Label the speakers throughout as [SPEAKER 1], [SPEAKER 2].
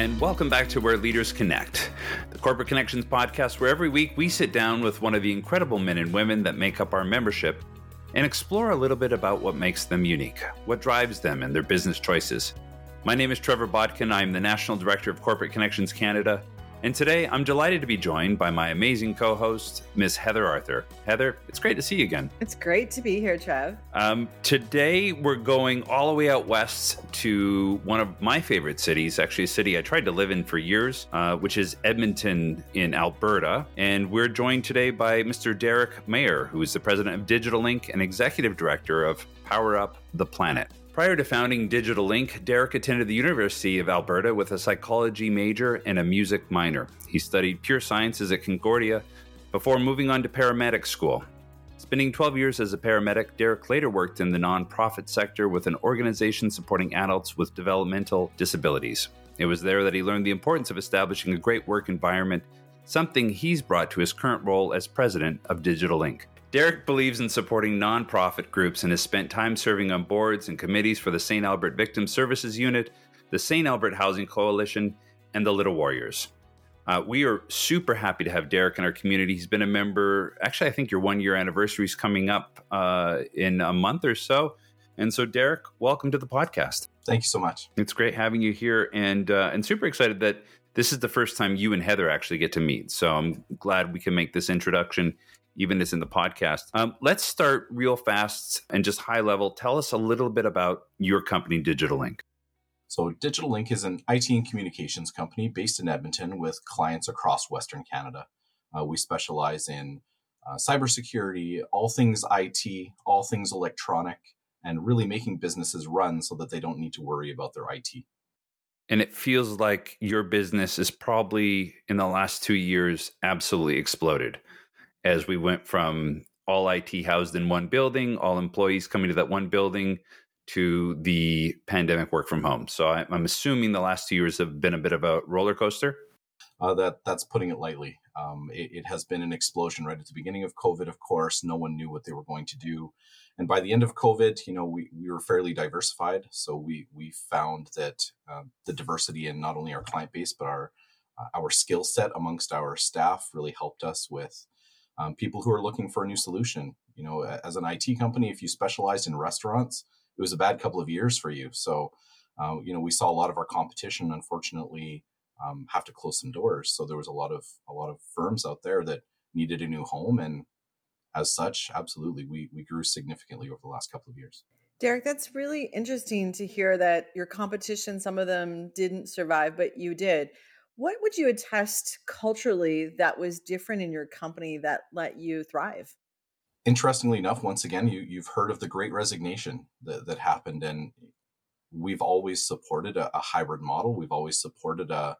[SPEAKER 1] and welcome back to Where Leaders Connect, the Corporate Connections podcast, where every week we sit down with one of the incredible men and women that make up our membership and explore a little bit about what makes them unique, what drives them and their business choices. My name is Trevor Bodkin. I'm the National Director of Corporate Connections Canada, and today I'm delighted to be joined by my amazing co host, Miss Heather Arthur. Heather, it's great to see you again.
[SPEAKER 2] It's great to be here, Trev.
[SPEAKER 1] Um, today we're going all the way out west to one of my favorite cities, actually, a city I tried to live in for years, uh, which is Edmonton in Alberta. And we're joined today by Mr. Derrick Meyer, who is the president of Digital Link and executive director of Power Up the Planet. Prior to founding Digital Link, Derrick attended the University of Alberta with a psychology major and a music minor. He studied pure sciences at Concordia before moving on to paramedic school. Spending 12 years as a paramedic, Derrick later worked in the nonprofit sector with an organization supporting adults with developmental disabilities. It was there that he learned the importance of establishing a great work environment, something he's brought to his current role as president of Digital Link. Derrick believes in supporting nonprofit groups and has spent time serving on boards and committees for the St. Albert Victim Services Unit, the St. Albert Housing Coalition, and the Little Warriors. Uh, we are super happy to have Derrick in our community. He's been a member, actually, I think your one year anniversary is coming up uh, in a month or so. And so, Derrick, welcome to the podcast.
[SPEAKER 3] Thank you so much.
[SPEAKER 1] It's great having you here, and uh, and super excited that this is the first time you and Heather actually get to meet. So I'm glad we can make this introduction even as in the podcast. Um, let's start real fast and just high level. Tell us a little bit about your company, Digital Link.
[SPEAKER 3] So, Digital Link is an IT and communications company based in Edmonton with clients across Western Canada. Uh, we specialize in uh, cybersecurity, all things IT, all things electronic, and really making businesses run so that they don't need to worry about their IT.
[SPEAKER 1] And it feels like your business is probably in the last two years absolutely exploded as we went from all IT housed in one building, all employees coming to that one building, to the pandemic work from home. So I, am assuming the last two years have been a bit of a roller coaster.
[SPEAKER 3] Uh, that that's putting it lightly. Um, it, it, has been an explosion right at the beginning of COVID. Of course, no one knew what they were going to do, and by the end of COVID, you know, we, we were fairly diversified. So we we found that uh, the diversity in not only our client base but our uh, our skill set amongst our staff really helped us with um, people who are looking for a new solution. You know, as an IT company, if you specialized in restaurants, it was a bad couple of years for you. So, uh, you know, we saw a lot of our competition, unfortunately, um, have to close some doors. So there was a lot of a lot of firms out there that needed a new home, and as such, absolutely, we we grew significantly over the last couple of years.
[SPEAKER 2] Derrick, that's really interesting to hear that your competition, some of them didn't survive, but you did. What would you attest culturally that was different in your company that let you thrive?
[SPEAKER 3] Interestingly enough, once again, you, you've heard of the great resignation that, that happened. And we've always supported a, a hybrid model. We've always supported a,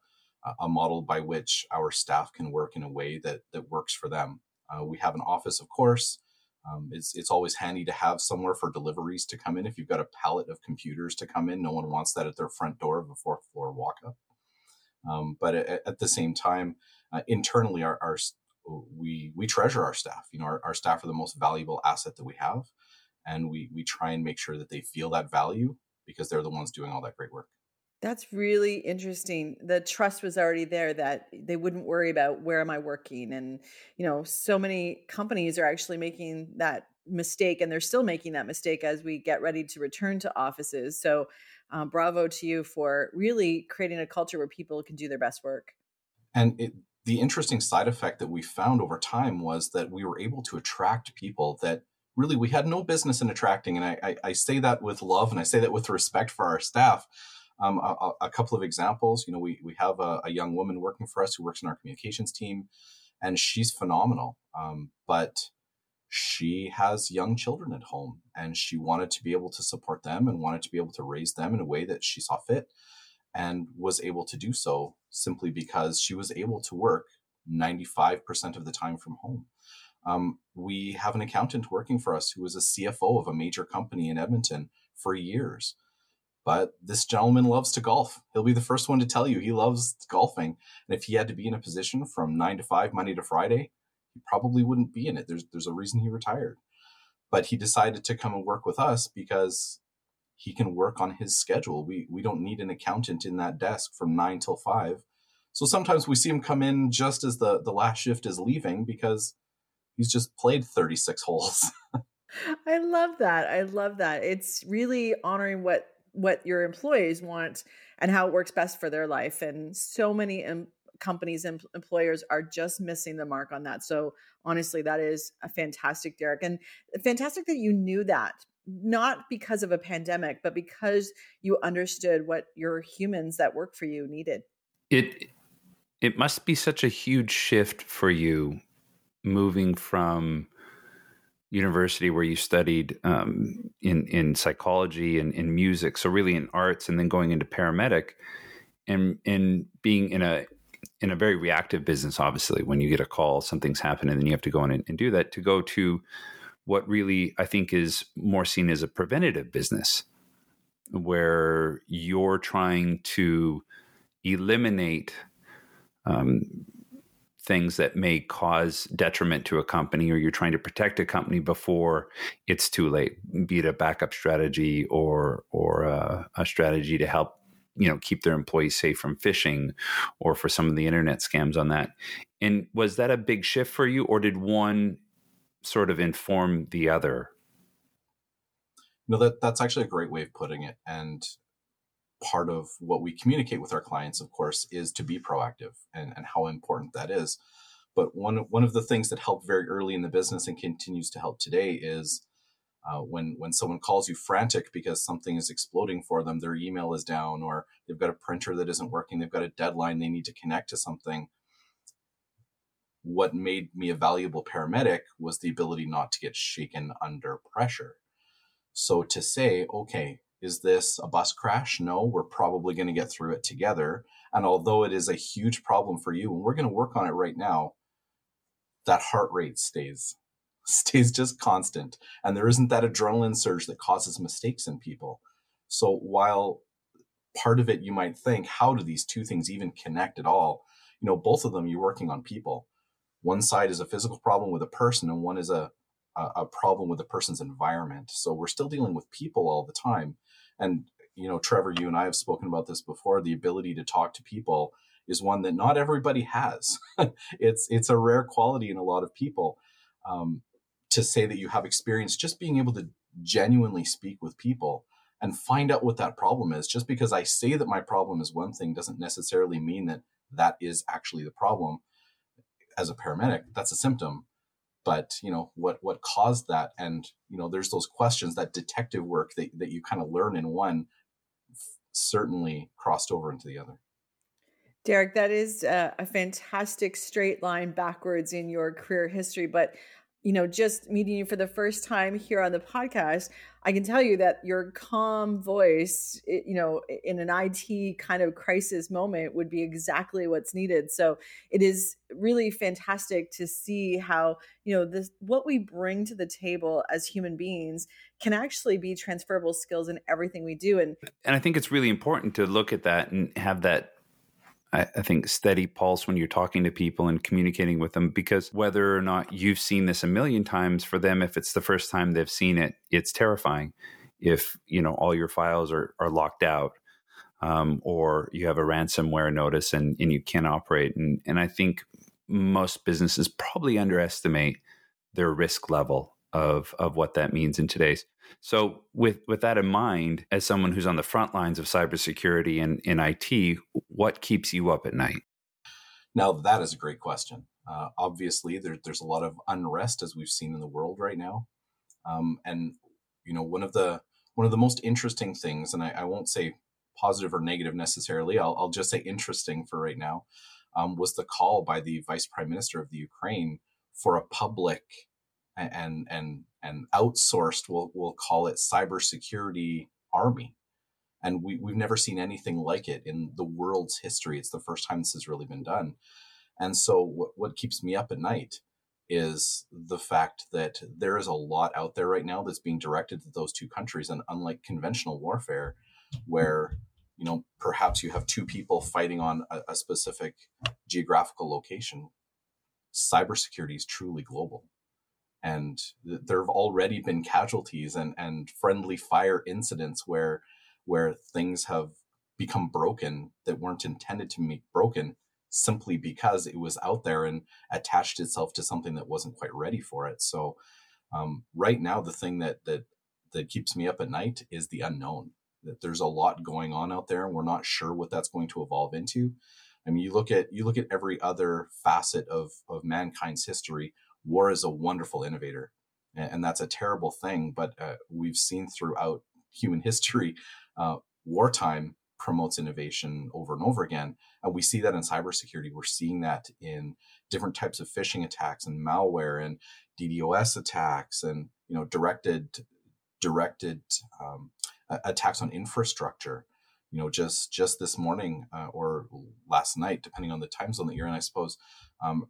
[SPEAKER 3] a model by which our staff can work in a way that, that works for them. Uh, we have an office, of course. Um, it's, it's always handy to have somewhere for deliveries to come in. If you've got a pallet of computers to come in, no one wants that at their front door of a fourth floor walk up. Um, but at, at, the same time, uh, internally, our, our, we we treasure our staff. You know, our, our staff are the most valuable asset that we have, and we we try and make sure that they feel that value because they're the ones doing all that great work.
[SPEAKER 2] That's really interesting. The trust was already there that they wouldn't worry about where am I working and you know so many companies are actually making that mistake and they're still making that mistake as we get ready to return to offices. So um, bravo to you for really creating a culture where people can do their best work.
[SPEAKER 3] And it, the interesting side effect that we found over time was that we were able to attract people that really we had no business in attracting. And I, I, I say that with love and I say that with respect for our staff. Um, a, a, couple of examples, you know, we, we have a, a, young woman working for us who works in our communications team and she's phenomenal. Um, but she has young children at home and she wanted to be able to support them and wanted to be able to raise them in a way that she saw fit and was able to do so simply because she was able to work 95% of the time from home. Um, we have an accountant working for us who was a CFO of a major company in Edmonton for years. But this gentleman loves to golf. He'll be the first one to tell you he loves golfing. And if he had to be in a position from nine to five, Monday to Friday, he probably wouldn't be in it. There's there's a reason he retired, but he decided to come and work with us because he can work on his schedule. We we don't need an accountant in that desk from nine till five. So sometimes we see him come in just as the the last shift is leaving because he's just played 36 holes.
[SPEAKER 2] I love that. I love that. It's really honoring what what your employees want and how it works best for their life. And so many em- companies and employers are just missing the mark on that. So honestly, that is a fantastic, Derrick, and fantastic that you knew that not because of a pandemic, but because you understood what your humans that work for you needed.
[SPEAKER 1] It it must be such a huge shift for you moving from university where you studied um, in in psychology and in music, so really in arts, and then going into paramedic, and and being in a in a very reactive business. Obviously, when you get a call, something's happened, and then you have to go in and, and do that. To go to what really I think is more seen as a preventative business, where you're trying to eliminate um, things that may cause detriment to a company, or you're trying to protect a company before it's too late, be it a backup strategy or or a, a strategy to help you know keep their employees safe from phishing or for some of the internet scams on that. And was that a big shift for you or did one sort of inform the other?
[SPEAKER 3] No that that's actually a great way of putting it. And part of what we communicate with our clients, of course, is to be proactive and, and how important that is. But one one of the things that helped very early in the business and continues to help today is uh, when when someone calls you frantic because something is exploding for them, their email is down, or they've got a printer that isn't working, they've got a deadline, they need to connect to something. What made me a valuable paramedic was the ability not to get shaken under pressure. So to say, okay, is this a bus crash? No, we're probably going to get through it together. And although it is a huge problem for you, and we're going to work on it right now, that heart rate stays stays just constant. And there isn't that adrenaline surge that causes mistakes in people. So while part of it you might think, how do these two things even connect at all? You know, both of them you're working on people. One side is a physical problem with a person, and one is a a, problem with a person's environment. So we're still dealing with people all the time and you know trevor you and i have spoken about this before the ability to talk to people is one that not everybody has it's it's a rare quality in a lot of people um, to say that you have experience just being able to genuinely speak with people and find out what that problem is. Just because i say that my problem is one thing doesn't necessarily mean that that is actually the problem. As a paramedic that's a symptom. But you know what what caused that? And you know there's those questions that detective work that, that you kind of learn in one certainly crossed over into the other.
[SPEAKER 2] Derrick that is a, a fantastic straight line backwards in your career history but you know, just meeting you for the first time here on the podcast, I can tell you that your calm voice, you know, in an IT kind of crisis moment would be exactly what's needed. So it is really fantastic to see how, you know, this what we bring to the table as human beings can actually be transferable skills in everything we do. And
[SPEAKER 1] and I think it's really important to look at that and have that I, I think steady pulse when you're talking to people and communicating with them because whether or not you've seen this a million times for them if it's the first time they've seen it it's terrifying if you know all your files are, are locked out um, or you have a ransomware notice and, and you can't operate. And, and i think most businesses probably underestimate their risk level of of what that means in today's so, with with that in mind, as someone who's on the front lines of cybersecurity and in IT, what keeps you up at night?
[SPEAKER 3] Now, that is a great question. Uh, obviously, there, there's a lot of unrest as we've seen in the world right now, um, and you know one of the one of the most interesting things, and I, I won't say positive or negative necessarily. I'll, I'll just say interesting for right now. Um, was the call by the vice prime minister of the Ukraine for a public and and and outsourced we'll we'll call it cybersecurity army. And we, we've never seen anything like it in the world's history. It's the first time this has really been done. And so what, what keeps me up at night is the fact that there is a lot out there right now that's being directed to those two countries. And unlike conventional warfare where you know perhaps you have two people fighting on a, a specific geographical location cybersecurity is truly global and there have already been casualties and and friendly fire incidents where where things have become broken that weren't intended to be broken simply because it was out there and attached itself to something that wasn't quite ready for it. So um, right now the thing that that that keeps me up at night is the unknown. That there's a lot going on out there and we're not sure what that's going to evolve into. I mean you look at you look at every other facet of of mankind's history war is a wonderful innovator, and, that's a terrible thing. But uh, we've seen throughout human history, uh, wartime promotes innovation over and over again. And we see that in cybersecurity. We're seeing that in different types of phishing attacks and malware and DDoS attacks and you know directed directed um, attacks on infrastructure. You know, just just this morning uh, or last night, depending on the time zone that you're in, I suppose, um,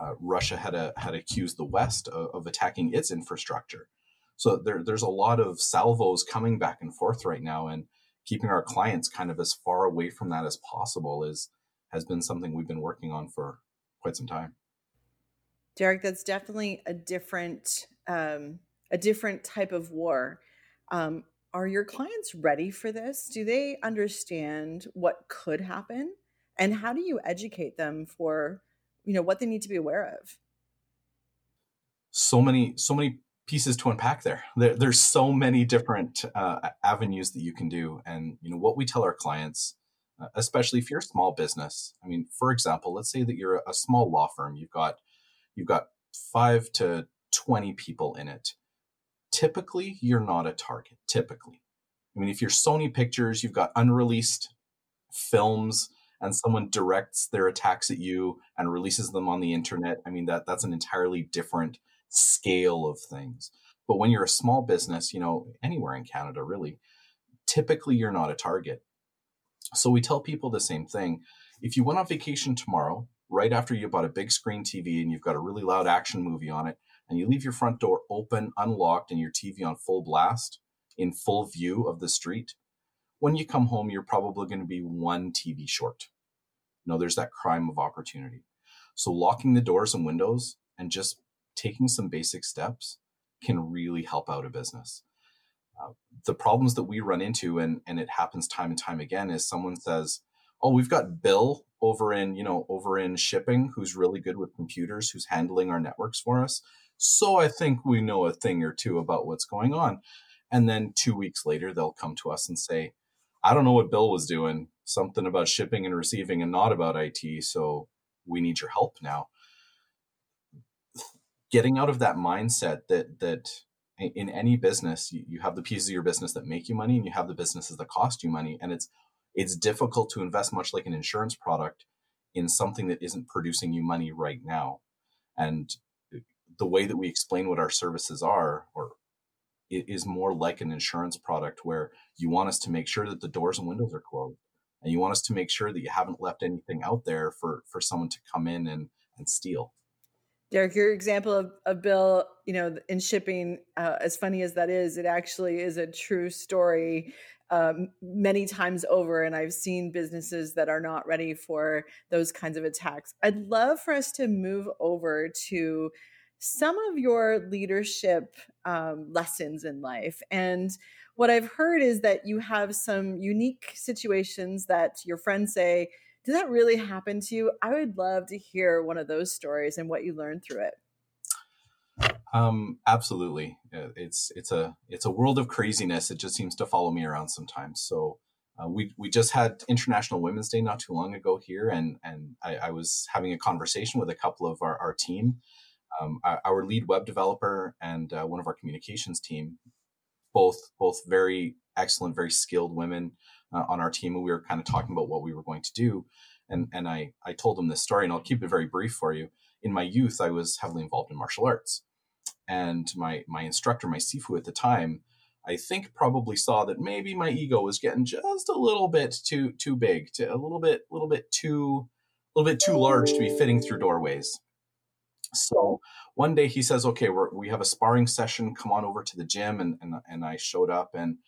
[SPEAKER 3] uh, Russia had a, had accused the West of, of, attacking its infrastructure. So there, there's a lot of salvos coming back and forth right now, and keeping our clients kind of as far away from that as possible is has been something we've been working on for quite some time.
[SPEAKER 2] Derrick, that's definitely a different um, a different type of war. Um, are your clients ready for this? Do they understand what could happen, and how do you educate them for you know what they need to be aware of.
[SPEAKER 3] So many so many pieces to unpack there, there there's so many different uh, avenues that you can do. And you know what we tell our clients uh, especially if you're a small business i mean for example let's say that you're a small law firm you've got you've got 5 to 20 people in it. Typically you're not a target typically. I mean if you're sony pictures you've got unreleased films and someone directs their attacks at you and releases them on the internet, I mean that that's an entirely different scale of things. But when you're a small business, you know, anywhere in Canada really, typically you're not a target. So we tell people the same thing. If you went on vacation tomorrow, right after you bought a big screen TV and you've got a really loud action movie on it, and you leave your front door open, unlocked, and your TV on full blast in full view of the street, when you come home, you're probably going to be one TV short. You know, there's that crime of opportunity. So locking the doors and windows and just taking some basic steps can really help out a business. Uh, the problems that we run into, and, and it happens time and time again, is someone says, "Oh, we've got Bill over in you know over in shipping, who's really good with computers, who's handling our networks for us. So I think we know a thing or two about what's going on." And then two weeks later, they'll come to us and say, I don't know what Bill was doing, something about shipping and receiving and not about IT. So we need your help now. Getting out of that mindset that, that in any business, you, have the pieces of your business that make you money and you have the businesses that cost you money. And it's, it's difficult to invest much like an insurance product in something that isn't producing you money right now. And the way that we explain what our services are, or it is more like an insurance product where you want us to make sure that the doors and windows are closed and you want us to make sure that you haven't left anything out there for for someone to come in and and steal.
[SPEAKER 2] Derrick your example of, a bill you know in shipping uh, as funny as that is it actually is a true story um, many times over and i've seen businesses that are not ready for those kinds of attacks. I'd love for us to move over to some of your leadership um, lessons in life. And what I've heard is that you have some unique situations that your friends say, Did that really happen to you? I would love to hear one of those stories and what you learned through it.
[SPEAKER 3] Um, absolutely. Uh, it's it's a it's a world of craziness. It just seems to follow me around sometimes. So uh, we we just had International Women's Day not too long ago here, and and I, I was having a conversation with a couple of our, our team, um, our, lead web developer and uh, one of our communications team, both both very excellent, very skilled women uh, on our team. We were kind of talking about what we were going to do, and and I I told them this story, and I'll keep it very brief for you. In my youth, I was heavily involved in martial arts, and my my instructor, my sifu at the time, I think probably saw that maybe my ego was getting just a little bit too too big, to a little bit little bit too a little bit too large to be fitting through doorways. So one day he says, "Okay, we we have a sparring session. Come on over to the gym." And and and I showed up, and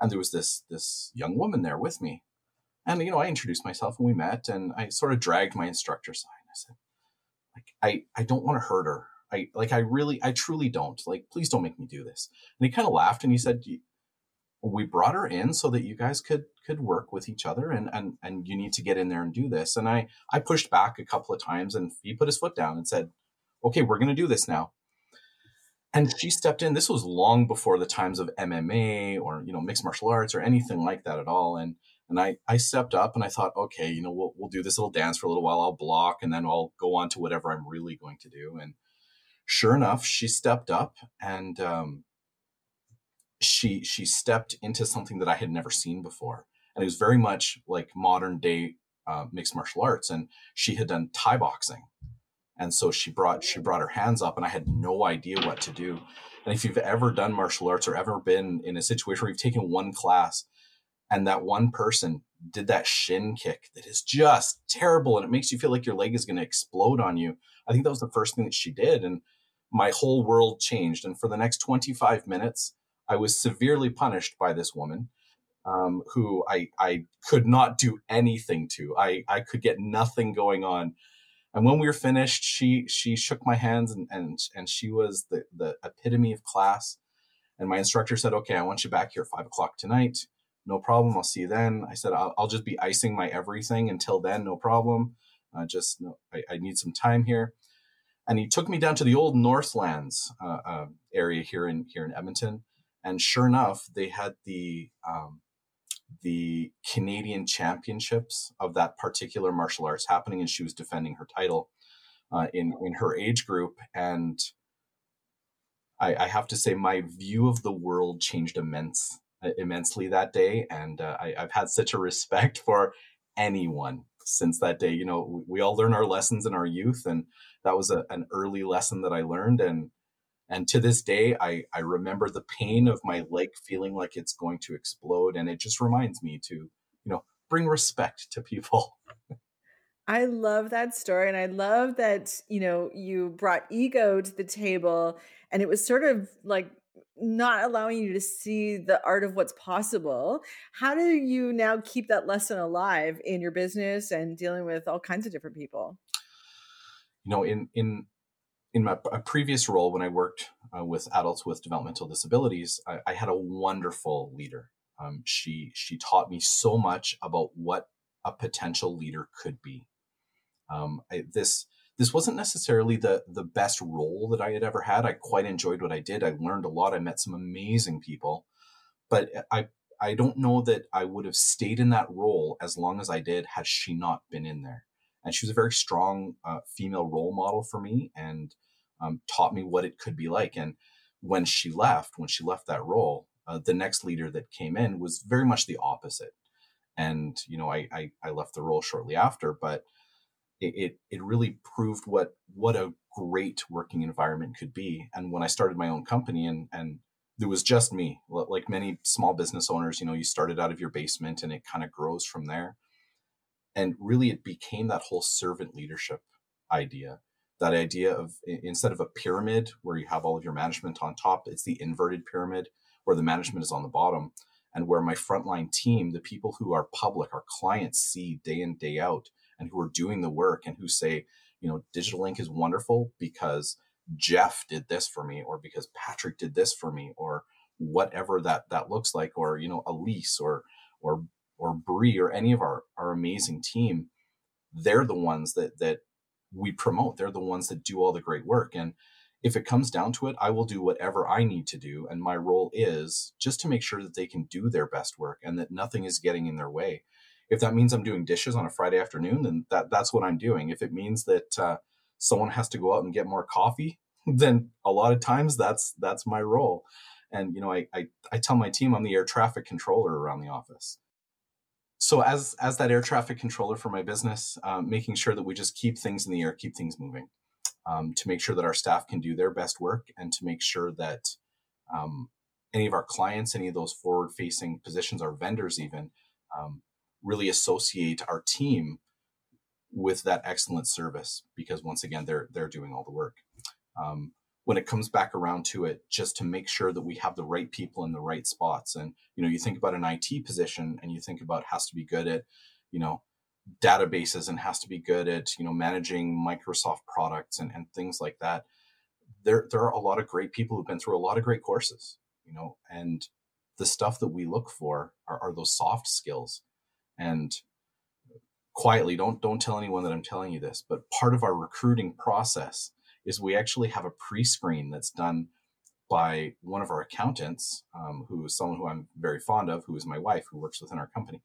[SPEAKER 3] and there was this this young woman there with me, and you know I introduced myself and we met, and I sort of dragged my instructor aside. I said, "Like I I don't want to hurt her. I like I really I truly don't. Like please don't make me do this. And he kind of laughed and he said we brought her in so that you guys could could work with each other and and and you need to get in there and do this. And I I pushed back a couple of times and he put his foot down and said, "Okay, we're going to do this now." And she stepped in. This was long before the times of MMA or you know mixed martial arts or anything like that at all. And and I, I stepped up and I thought, okay, you know, we'll, we'll do this little dance for a little while. I'll block and then I'll go on to whatever I'm really going to do. And sure enough, she stepped up and um, she she stepped into something that I had never seen before. And it was very much like modern day uh, mixed martial arts. And she had done Thai boxing. And so she brought she brought her hands up and I had no idea what to do. And if you've ever done martial arts or ever been in a situation where you've taken one class and that one person did that shin kick that is just terrible and it makes you feel like your leg is going to explode on you. I think that was the first thing that she did and my whole world changed and for the next 25 minutes I was severely punished by this woman um, who I I could not do anything to. I I could get nothing going on. And when we were finished, she she shook my hands and and and she was the the epitome of class. And my instructor said, "Okay, I want you back here at five o'clock tonight no problem. I'll see you then. I said, I'll, I'll just be icing my everything until then, no problem. Uh, just, no, I, I, need some time here. And he took me down to the old Northlands uh, uh, area here in here in Edmonton, and sure enough, they had the um, the Canadian Championships of that particular martial arts happening, and she was defending her title uh, in in her age group. And I, I have to say, my view of the world changed immense immensely that day, and uh, I, have had such a respect for anyone since that day. You know, we, we, all learn our lessons in our youth, and that was a, an early lesson that I learned, and and to this day, I I remember the pain of my leg feeling like it's going to explode, and it just reminds me to you know bring respect to people.
[SPEAKER 2] I love that story. And I love that, you know, you brought ego to the table and it was sort of like not allowing you to see the art of what's possible. How do you now keep that lesson alive in your business and dealing with all kinds of different people?
[SPEAKER 3] You know, in in in my previous role when I worked uh, with adults with developmental disabilities, I, I had a wonderful leader. Um, she she taught me so much about what a potential leader could be. Um, I, this this wasn't necessarily the the best role that I had ever had. I quite enjoyed what I did. I learned a lot. I met some amazing people, but I I don't know that I would have stayed in that role as long as I did had she not been in there. And she was a very strong uh, female role model for me and um, taught me what it could be like. And when she left, when she left that role, uh, the next leader that came in was very much the opposite. And you know, I, I I left the role shortly after, but it, it, it really proved what what a great working environment could be. And when I started my own company and and there was just me, like many small business owners, you know, you started out of your basement and it kind of grows from there. And really it became that whole servant leadership idea. That idea of instead of a pyramid where you have all of your management on top, it's the inverted pyramid where the management is on the bottom and where my frontline team, the people who are public, our clients see day in, day out, and who are doing the work and who say, you know, Digital Link is wonderful because Jeff did this for me, or because Patrick did this for me, or whatever that that looks like, or you know, Elise or or or Bree or any of our our amazing team, they're the ones that that we promote. They're the ones that do all the great work. And if it comes down to it, I will do whatever I need to do. And my role is just to make sure that they can do their best work and that nothing is getting in their way if that means I'm doing dishes on a Friday afternoon, then that that's what I'm doing. If it means that uh, someone has to go out and get more coffee, then a lot of times that's that's my role. And you know, I I, I tell my team I'm the air traffic controller around the office. So as as that air traffic controller for my business, um, making sure that we just keep things in the air, keep things moving, um, to make sure that our staff can do their best work, and to make sure that um, any of our clients, any of those forward facing positions, our vendors even, um, really associate our team with that excellent service because once again they're they're doing all the work. Um, when it comes back around to it just to make sure that we have the right people in the right spots and you know you think about an IT position and you think about has to be good at you know databases and has to be good at you know managing Microsoft products and, and things like that there there are a lot of great people who've been through a lot of great courses, you know, and the stuff that we look for are, are those soft skills. And quietly, don't don't tell anyone that I'm telling you this, but part of our recruiting process is we actually have a pre-screen that's done by one of our accountants, um, who is someone who I'm very fond of, who is my wife, who works within our company.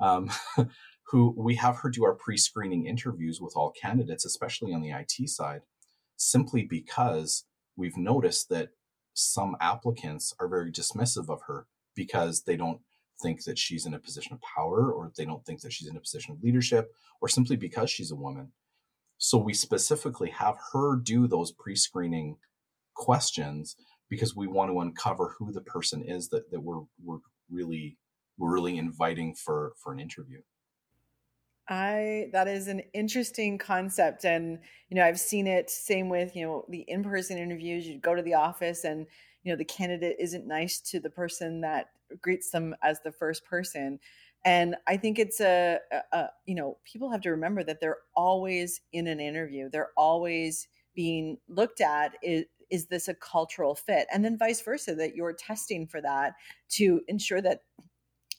[SPEAKER 3] Um, who we have her do our pre-screening interviews with all candidates, especially on the IT side, simply because we've noticed that some applicants are very dismissive of her because they don't think that she's in a position of power or they don't think that she's in a position of leadership or simply because she's a woman. So we specifically have her do those pre-screening questions because we want to uncover who the person is that, that we're we're really we're really inviting for for an interview.
[SPEAKER 2] I that is an interesting concept and you know I've seen it same with you know the in-person interviews you go to the office and you know the candidate isn't nice to the person that greets them as the first person and I think it's a, a, a you know people have to remember that they're always in an interview. They're always being looked at is is this a cultural fit? And then vice versa that you're testing for that to ensure that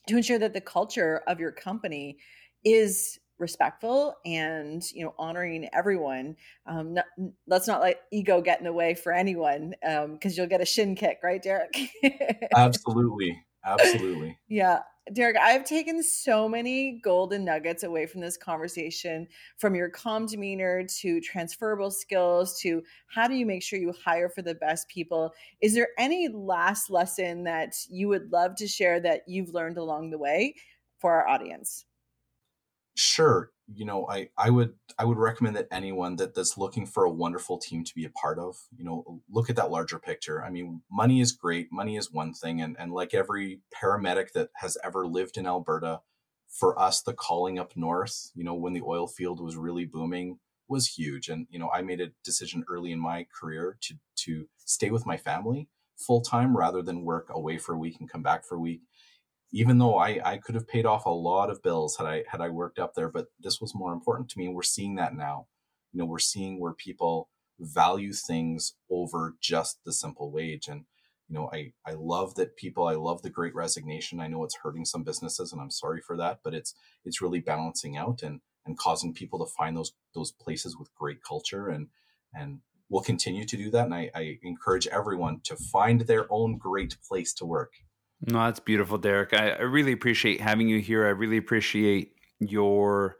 [SPEAKER 2] to ensure that the culture of your company is respectful and you know honoring everyone. Um not, let's not let ego get in the way for anyone um because you'll get a shin kick right derrick?
[SPEAKER 3] Absolutely. Absolutely.
[SPEAKER 2] Yeah derrick i've taken so many golden nuggets away from this conversation from your calm demeanor to transferable skills to how do you make sure you hire for the best people. Is there any last lesson that you would love to share that you've learned along the way for our audience?
[SPEAKER 3] Sure you know i i would i would recommend that anyone that that's looking for a wonderful team to be a part of you know look at that larger picture. I mean money is great. Money is one thing. And and like every paramedic that has ever lived in alberta for us the calling up north you know when the oil field was really booming was huge. And you know i made a decision early in my career to to stay with my family full time rather than work away for a week and come back for a week even though I, I could have paid off a lot of bills had I had I worked up there, but this was more important to me. And we're seeing that now. You know, we're seeing where people value things over just the simple wage. And, you know, I, I love that people, I love the great resignation. I know it's hurting some businesses and I'm sorry for that, but it's it's really balancing out and and causing people to find those those places with great culture and and we'll continue to do that. And I, I encourage everyone to find their own great place to work
[SPEAKER 1] no, that's beautiful, Derrick. I, I really appreciate having you here. I really appreciate your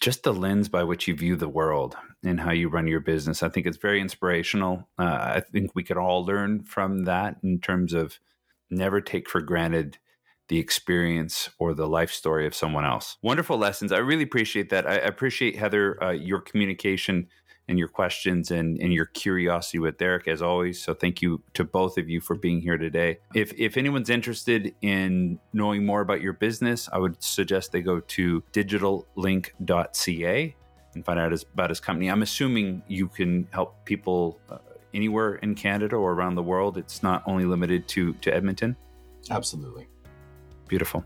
[SPEAKER 1] just the lens by which you view the world and how you run your business. I think it's very inspirational. Uh, I think we could all learn from that in terms of never take for granted the experience or the life story of someone else. Wonderful lessons. I really appreciate that. I appreciate, Heather, uh, your communication and your questions and, and your curiosity with Derrick as always. So thank you to both of you for being here today. If if anyone's interested in knowing more about your business, I would suggest they go to digitallink.ca and find out about his company. I'm assuming you can help people uh, anywhere in Canada or around the world. It's not only limited to to Edmonton.
[SPEAKER 3] Absolutely.
[SPEAKER 1] Beautiful.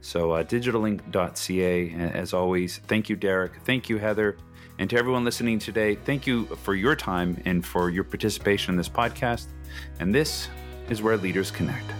[SPEAKER 1] So, uh, digitallink.ca, as always. Thank you, Derrick. Thank you, Heather. And to everyone listening today, thank you for your time and for your participation in this podcast. And this is where leaders connect.